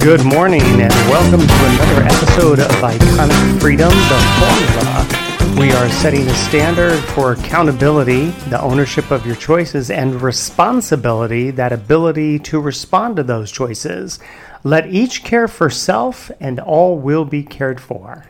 Good morning, and welcome to another episode of Iconic Freedom, the Formula. We are setting the standard for accountability, the ownership of your choices, and responsibility, that ability to respond to those choices. Let each care for self, and all will be cared for.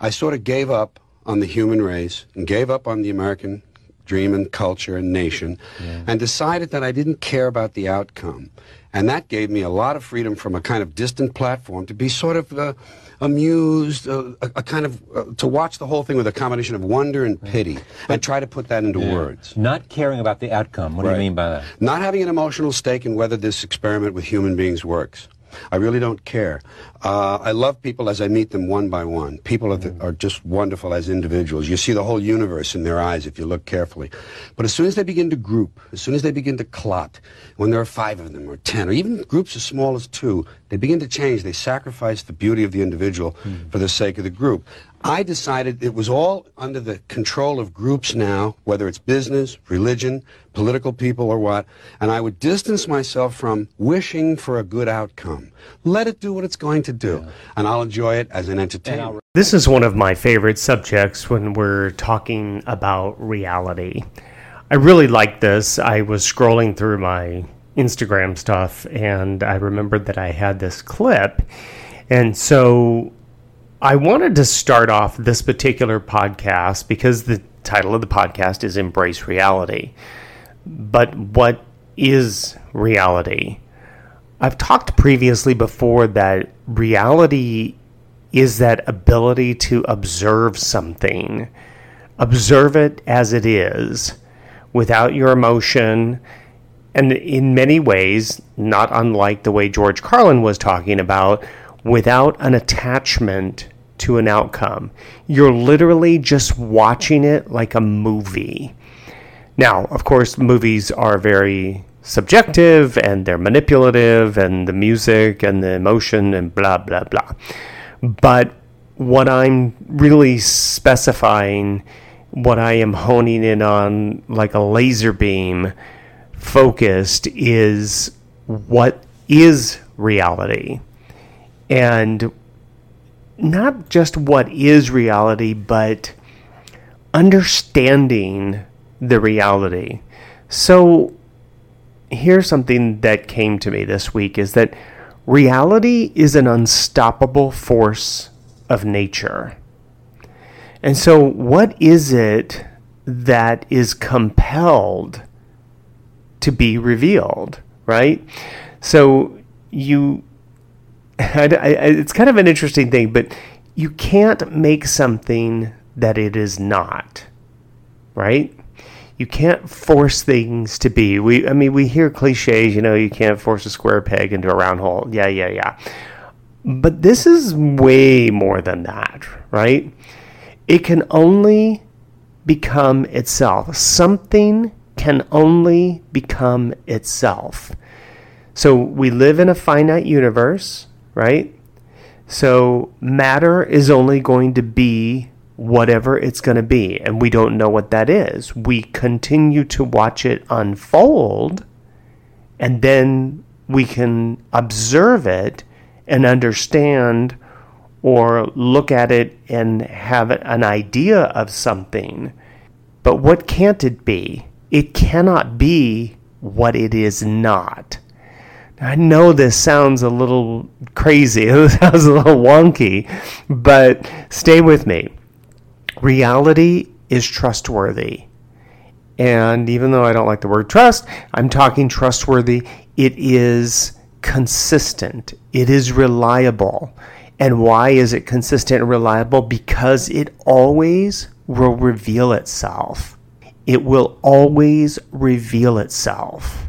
I sort of gave up on the human race and gave up on the American dream and culture and nation yeah. and decided that I didn't care about the outcome. And that gave me a lot of freedom from a kind of distant platform to be sort of uh, amused, uh, a, a, kind of uh, to watch the whole thing with a combination of wonder and pity right. and try to put that into yeah. words. Not caring about the outcome. What right. do you mean by that? Not having an emotional stake in whether this experiment with human beings works. I really don't care. Uh, I love people as I meet them one by one. People are, the, are, just wonderful as individuals. You see the whole universe in their eyes if you look carefully. But as soon as they begin to group, as soon as they begin to clot, when there are five of them or ten, or even groups as small as two, they begin to change. They sacrifice the beauty of the individual mm. for the sake of the group. I decided it was all under the control of groups now, whether it's business, religion, political people, or what, and I would distance myself from wishing for a good outcome. Let it do what it's going to do, yeah. and I'll enjoy it as an entertainment. This is one of my favorite subjects when we're talking about reality. I really like this. I was scrolling through my Instagram stuff, and I remembered that I had this clip. And so I wanted to start off this particular podcast because the title of the podcast is Embrace Reality. But what is reality? I've talked previously before that reality is that ability to observe something, observe it as it is, without your emotion, and in many ways, not unlike the way George Carlin was talking about without an attachment to an outcome. You're literally just watching it like a movie. Now, of course, movies are very subjective and they're manipulative, and the music and the emotion and blah, blah, blah. But what I'm really specifying, what I am honing in on like a laser beam focused, is what is reality and not just what is reality, but understanding the reality. So, here's something that came to me this week is that reality is an unstoppable force of nature. And so, what is it that is compelled to be revealed, right? So, you I, I, it's kind of an interesting thing, but you can't make something that it is not, right? You can't force things to be. We, I mean, we hear cliches, you know, you can't force a square peg into a round hole. Yeah, yeah, yeah. But this is way more than that, right? It can only become itself. Something can only become itself. So we live in a finite universe right? So matter is only going to be whatever it's going to be, and we don't know what that is. We continue to watch it unfold, and then we can observe it and understand or look at it and have an idea of something. But what can't it be? It cannot be what it is not. I know this sounds a little crazy, it sounds a little wonky, but stay with me. Reality is trustworthy. And even though I don't like the word trust, I'm talking trustworthy. It is consistent, it is reliable. And why is it consistent and reliable? Because it always will reveal itself. It will always reveal itself.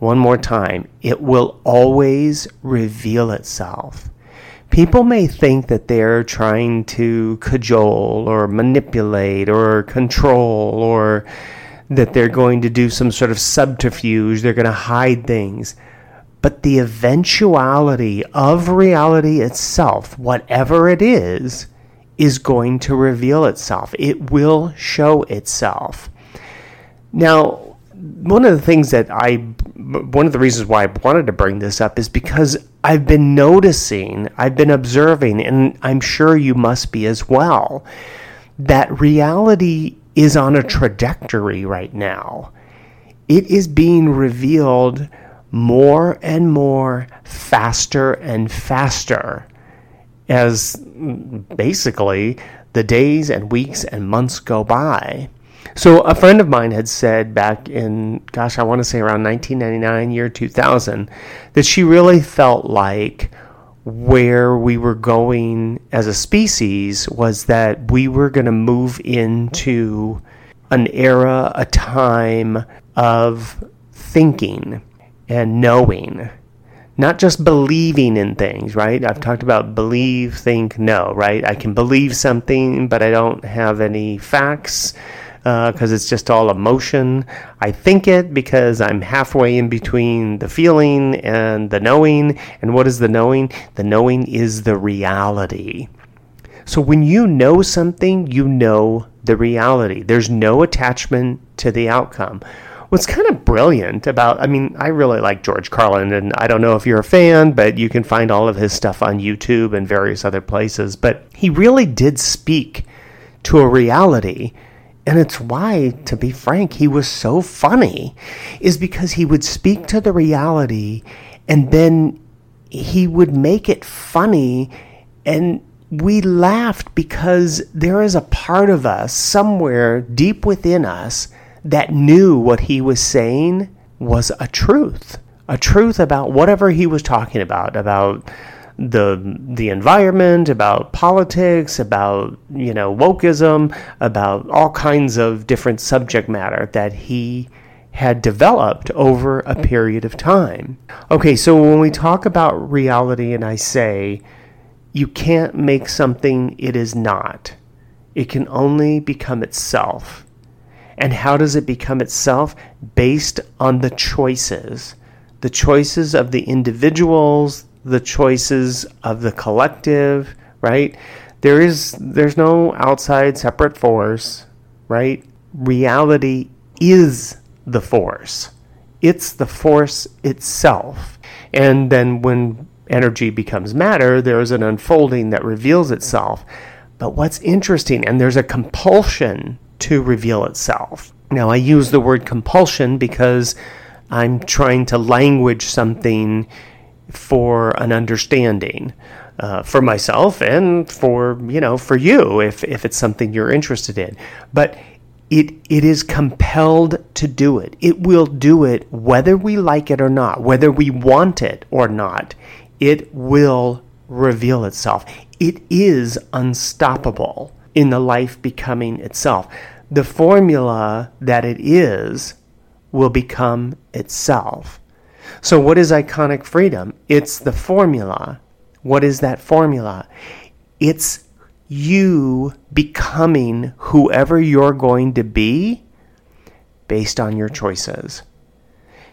One more time, it will always reveal itself. People may think that they're trying to cajole or manipulate or control or that they're going to do some sort of subterfuge, they're going to hide things. But the eventuality of reality itself, whatever it is, is going to reveal itself. It will show itself. Now, one of the things that I one of the reasons why I wanted to bring this up is because I've been noticing, I've been observing, and I'm sure you must be as well, that reality is on a trajectory right now. It is being revealed more and more faster and faster as mm, basically the days and weeks and months go by. So a friend of mine had said back in, gosh, I want to say around 1999, year 2000, that she really felt like where we were going as a species was that we were going to move into an era, a time of thinking and knowing, not just believing in things, right? I've talked about believe, think, know, right? I can believe something, but I don't have any facts because uh, it's just all emotion. I think it because I'm halfway in between the feeling and the knowing. And what is the knowing? The knowing is the reality. So when you know something, you know the reality. There's no attachment to the outcome. What's kind of brilliant about, I mean, I really like George Carlin, and I don't know if you're a fan, but you can find all of his stuff on YouTube and various other places. But he really did speak to a reality and it's why, to be frank, he was so funny, is because he would speak to the reality and then he would make it funny. And we laughed because there is a part of us somewhere deep within us that knew what he was saying was a truth, a truth about whatever he was talking about, about the the environment, about politics, about you know wokeism, about all kinds of different subject matter that he had developed over a mm. period of time. Okay, so when we talk about reality and I say you can't make something it is not. It can only become itself. And how does it become itself? Based on the choices. The choices of the individuals, the choices of the collective, right? There is there's no outside separate force, right? Reality is the force. It's the force itself. And then when energy becomes matter, there's an unfolding that reveals itself. But what's interesting, and there's a compulsion to reveal itself. Now, I use the word compulsion because I'm trying to language something for an understanding uh, for myself and for you know for you if if it's something you're interested in. But it it is compelled to do it. It will do it whether we like it or not whether we want it or not. It will reveal itself. It is unstoppable in the life becoming itself. The formula that it is will become itself so, what is iconic freedom? It's the formula. What is that formula? It's you becoming whoever you're going to be based on your choices.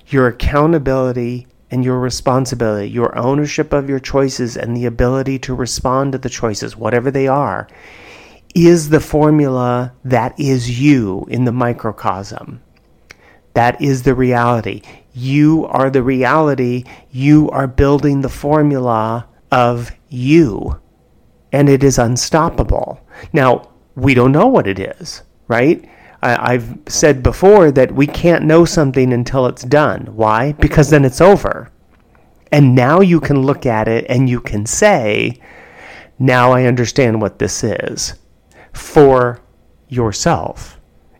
Your accountability and your responsibility, your ownership of your choices and the ability to respond to the choices, whatever they are, is the formula that is you in the microcosm. That is the reality. You are the reality. You are building the formula of you. And it is unstoppable. Now, we don't know what it is, right? I, have said before that we can't know something until it's done. Why? Because then it's over. And now you can look at it and you can say, now I understand what this is for yourself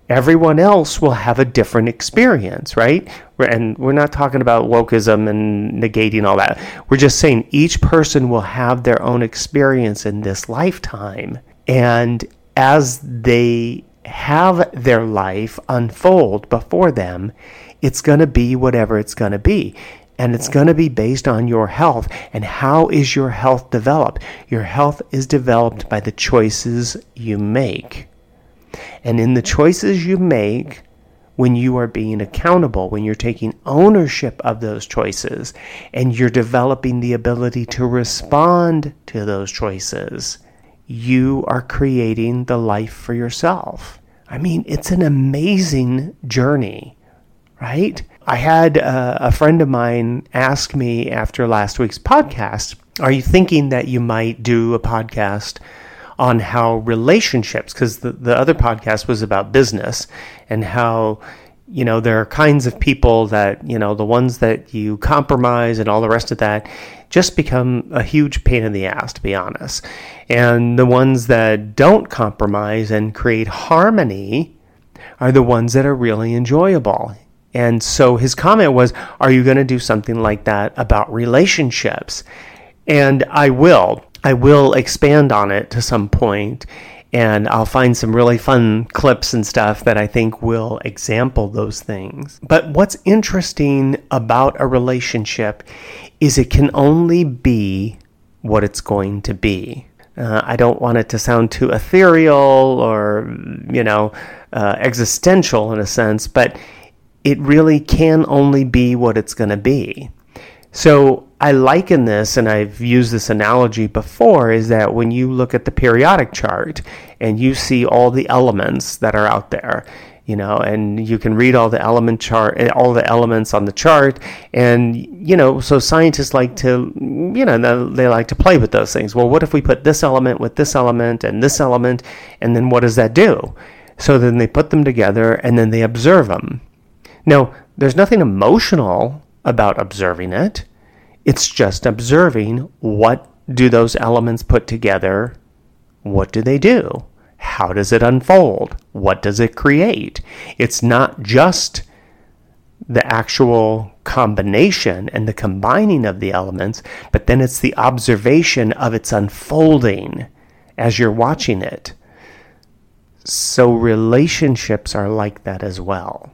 everyone else will have a different experience, right? And we're not talking about wokeism and negating all that. We're just saying each person will have their own experience in this lifetime. And as they have their life unfold before them, it's going to be whatever it's going to be. And it's going to be based on your health. And how is your health developed? Your health is developed by the choices you make. And in the choices you make, when you are being accountable, when you're taking ownership of those choices, and you're developing the ability to respond to those choices, you are creating the life for yourself. I mean, it's an amazing journey. right? I had uh, a friend of mine ask me after last week's podcast, Are you thinking that you might do a podcast on how relationships, because the, the other podcast was about business and how you know, there are kinds of people that, you know, the ones that you compromise and all the rest of that just become a huge pain in the ass, to be honest. And the ones that don't compromise and create harmony are the ones that are really enjoyable. And so his comment was, Are you going to do something like that about relationships? And I will. I will expand on it to some point and I'll find some really fun clips and stuff that I think will example those things. But what's interesting about a relationship is it can only be what it's going to be. Uh, I don't want it to sound too ethereal or, you know, uh, existential in a sense, but it really can only be what it's going to be. So I liken this, and I've used this analogy before, is that when you look at the periodic chart and you see all the elements that are out there, you know, and you can read all the element chart, eh, all the elements on the chart, and you know, so scientists like to, you know, they like to play with those things. Well, what if we put this element with this element and this element, and then what does that do? So then they put them together and then they observe them. Now, there's nothing emotional about observing it. It's just observing what do those elements put together? What do they do? How does it unfold? What does it create? It's not just the actual combination and the combining of the elements, but then it's the observation of its unfolding as you're watching it. So relationships are like that as well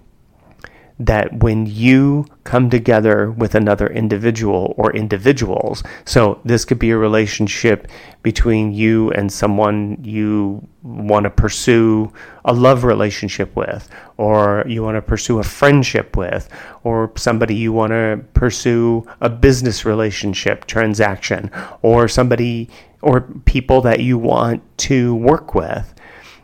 that when you come together with another individual or individuals, so this could be a relationship between you and someone you want to pursue a love relationship with, or you want to pursue a friendship with, or somebody you want to pursue a business relationship transaction, or somebody or people that you want to work with.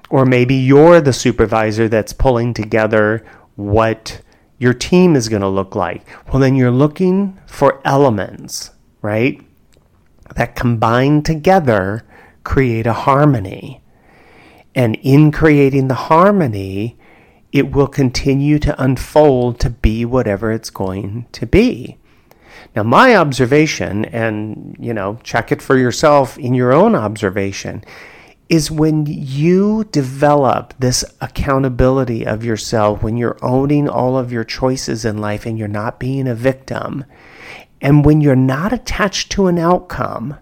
Or maybe you're the supervisor that's pulling together what your team is going to look like? Well, then you're looking for elements, right? That combine together create a harmony. And in creating the harmony, it will continue to unfold to be whatever it's going to be. Now, my observation, and you know, check it for yourself in your own observation, is when you develop this accountability of yourself, when you're owning all of your choices in life and you're not being a victim, and when you're not attached to an outcome,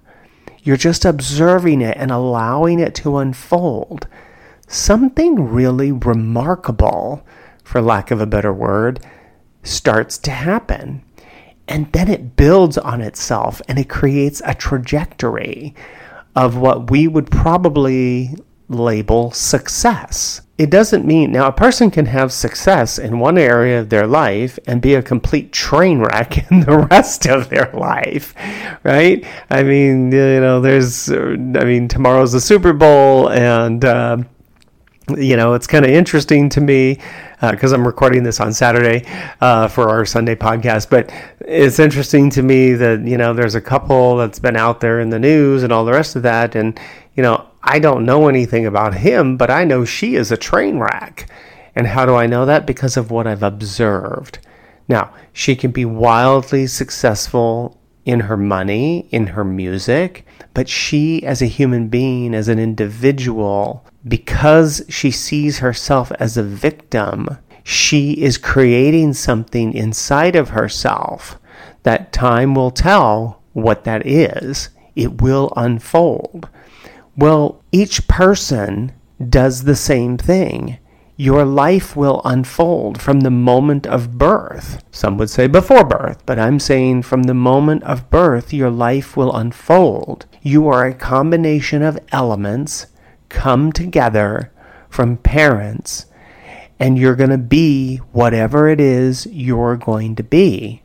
you're just observing it and allowing it to unfold. Something really remarkable, for lack of a better word, starts to happen. And then it builds on itself and it creates a trajectory of what we would probably label success. It doesn't mean now a person can have success in one area of their life and be a complete train wreck in the rest of their life, right? I mean, you know, there's, I mean, tomorrow's the Super Bowl, and uh, you know, it's kind of interesting to me because uh, I'm recording this on Saturday uh, for our Sunday podcast. But it's interesting to me that, you know, there's a couple that's been out there in the news and all the rest of that. And, you know, I don't know anything about him, but I know she is a train wreck. And how do I know that? Because of what I've observed. Now, she can be wildly successful in her money, in her music, but she, as a human being, as an individual, because she sees herself as a victim, she is creating something inside of herself that time will tell what that is. It will unfold. Well, each person does the same thing. Your life will unfold from the moment of birth. Some would say before birth, but I'm saying from the moment of birth, your life will unfold. You are a combination of elements come together from parents and you're going to be whatever it is you're going to be.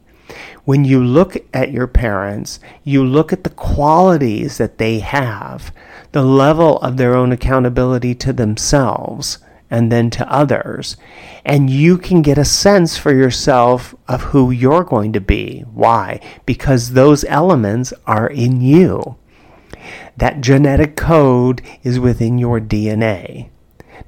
When you look at your parents, you look at the qualities that they have, the level of their own accountability to themselves and then to others. And you can get a sense for yourself of who you're going to be. Why? Because those elements are in you. That genetic code is within your DNA.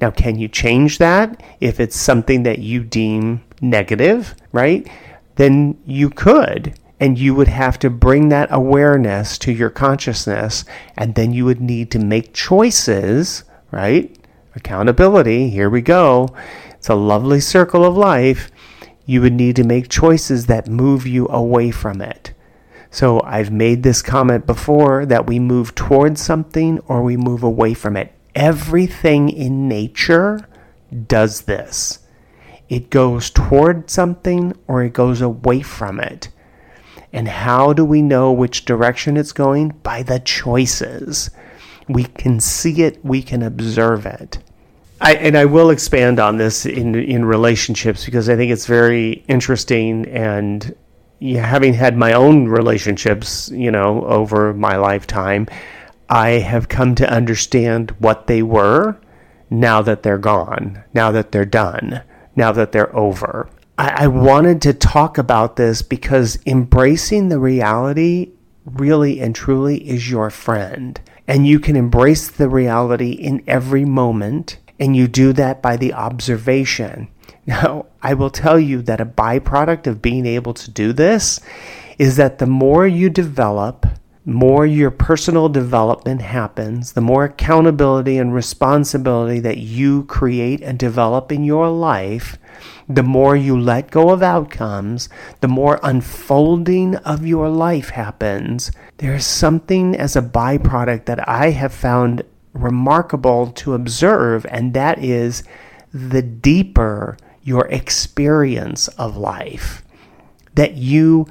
Now, can you change that if it's something that you deem negative, right? Then you could. And you would have to bring that awareness to your consciousness. And then you would need to make choices, right? Accountability, here we go. It's a lovely circle of life. You would need to make choices that move you away from it. So I've made this comment before that we move towards something or we move away from it. Everything in nature does this. It goes toward something or it goes away from it. And how do we know which direction it's going? By the choices. We can see it, we can observe it. I, and I will expand on this in in relationships because I think it's very interesting and having had my own relationships, you know, over my lifetime, I have come to understand what they were now that they're gone, now that they're done, now that they're over. I, I wanted to talk about this because embracing the reality really and truly is your friend. And you can embrace the reality in every moment, and you do that by the observation. Now, I will tell you that a byproduct of being able to do this is that the more you develop, more your personal development happens, the more accountability and responsibility that you create and develop in your life, the more you let go of outcomes, the more unfolding of your life happens. There's something as a byproduct that I have found remarkable to observe, and that is the deeper your experience of life, that you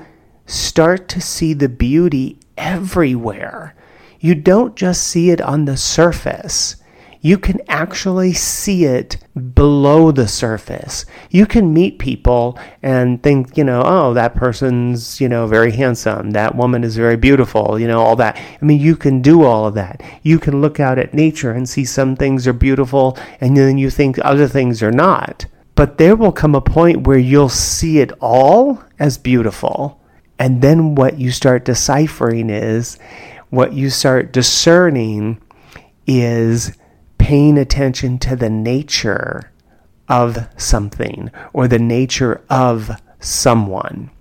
start to see the beauty everywhere. You don't just see it on the surface. You can actually see it below the surface. You can meet people and think, you know, oh, that person's, you know, very handsome. That woman is very beautiful, you know, all that. I mean, you can do all of that. You can look out at nature and see some things are beautiful and then you think other things are not. But there will come a point where you'll see it all as beautiful. And then what you start deciphering is, what you start discerning is paying attention to the nature of something or the nature of someone.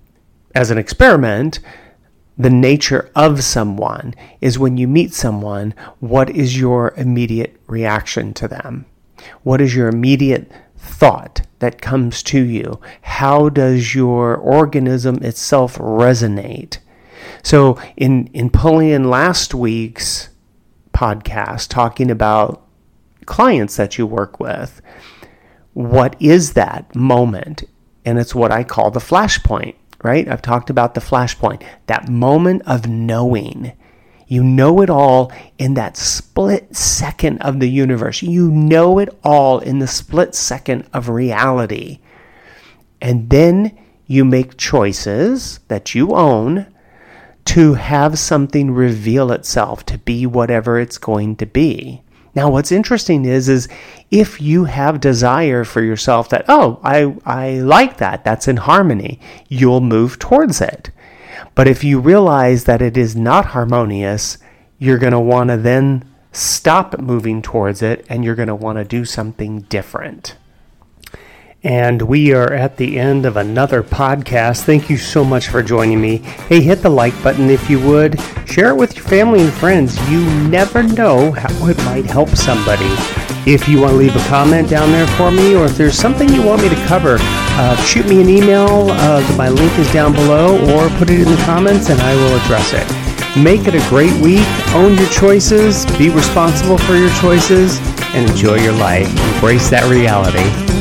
As an experiment, the nature of someone is when you meet someone, what is your immediate reaction to them? What is your immediate thought that comes to you? How does your organism itself resonate? So, in, in pulling in last week's podcast, talking about clients that you work with, what is that moment? And it's what I call the flashpoint, right? I've talked about the flashpoint, that moment of knowing you know it all in that split second of the universe. You know it all in the split second of reality. And then you make choices that you own to have something reveal itself to be whatever it's going to be. Now, what's interesting is, is if you have desire for yourself that, oh, I, I like that, that's in harmony, you'll move towards it. But if you realize that it is not harmonious, you're going to want to then stop moving towards it and you're going to want to do something different. And we are at the end of another podcast. Thank you so much for joining me. Hey, hit the like button if you would. Share it with your family and friends. You never know how it might help somebody. If you want to leave a comment down there for me, or if there's something you want me to cover, uh, shoot me an email. Uh, my link is down below, or put it in the comments and I will address it. Make it a great week. Own your choices. Be responsible for your choices. And enjoy your life. Embrace that reality.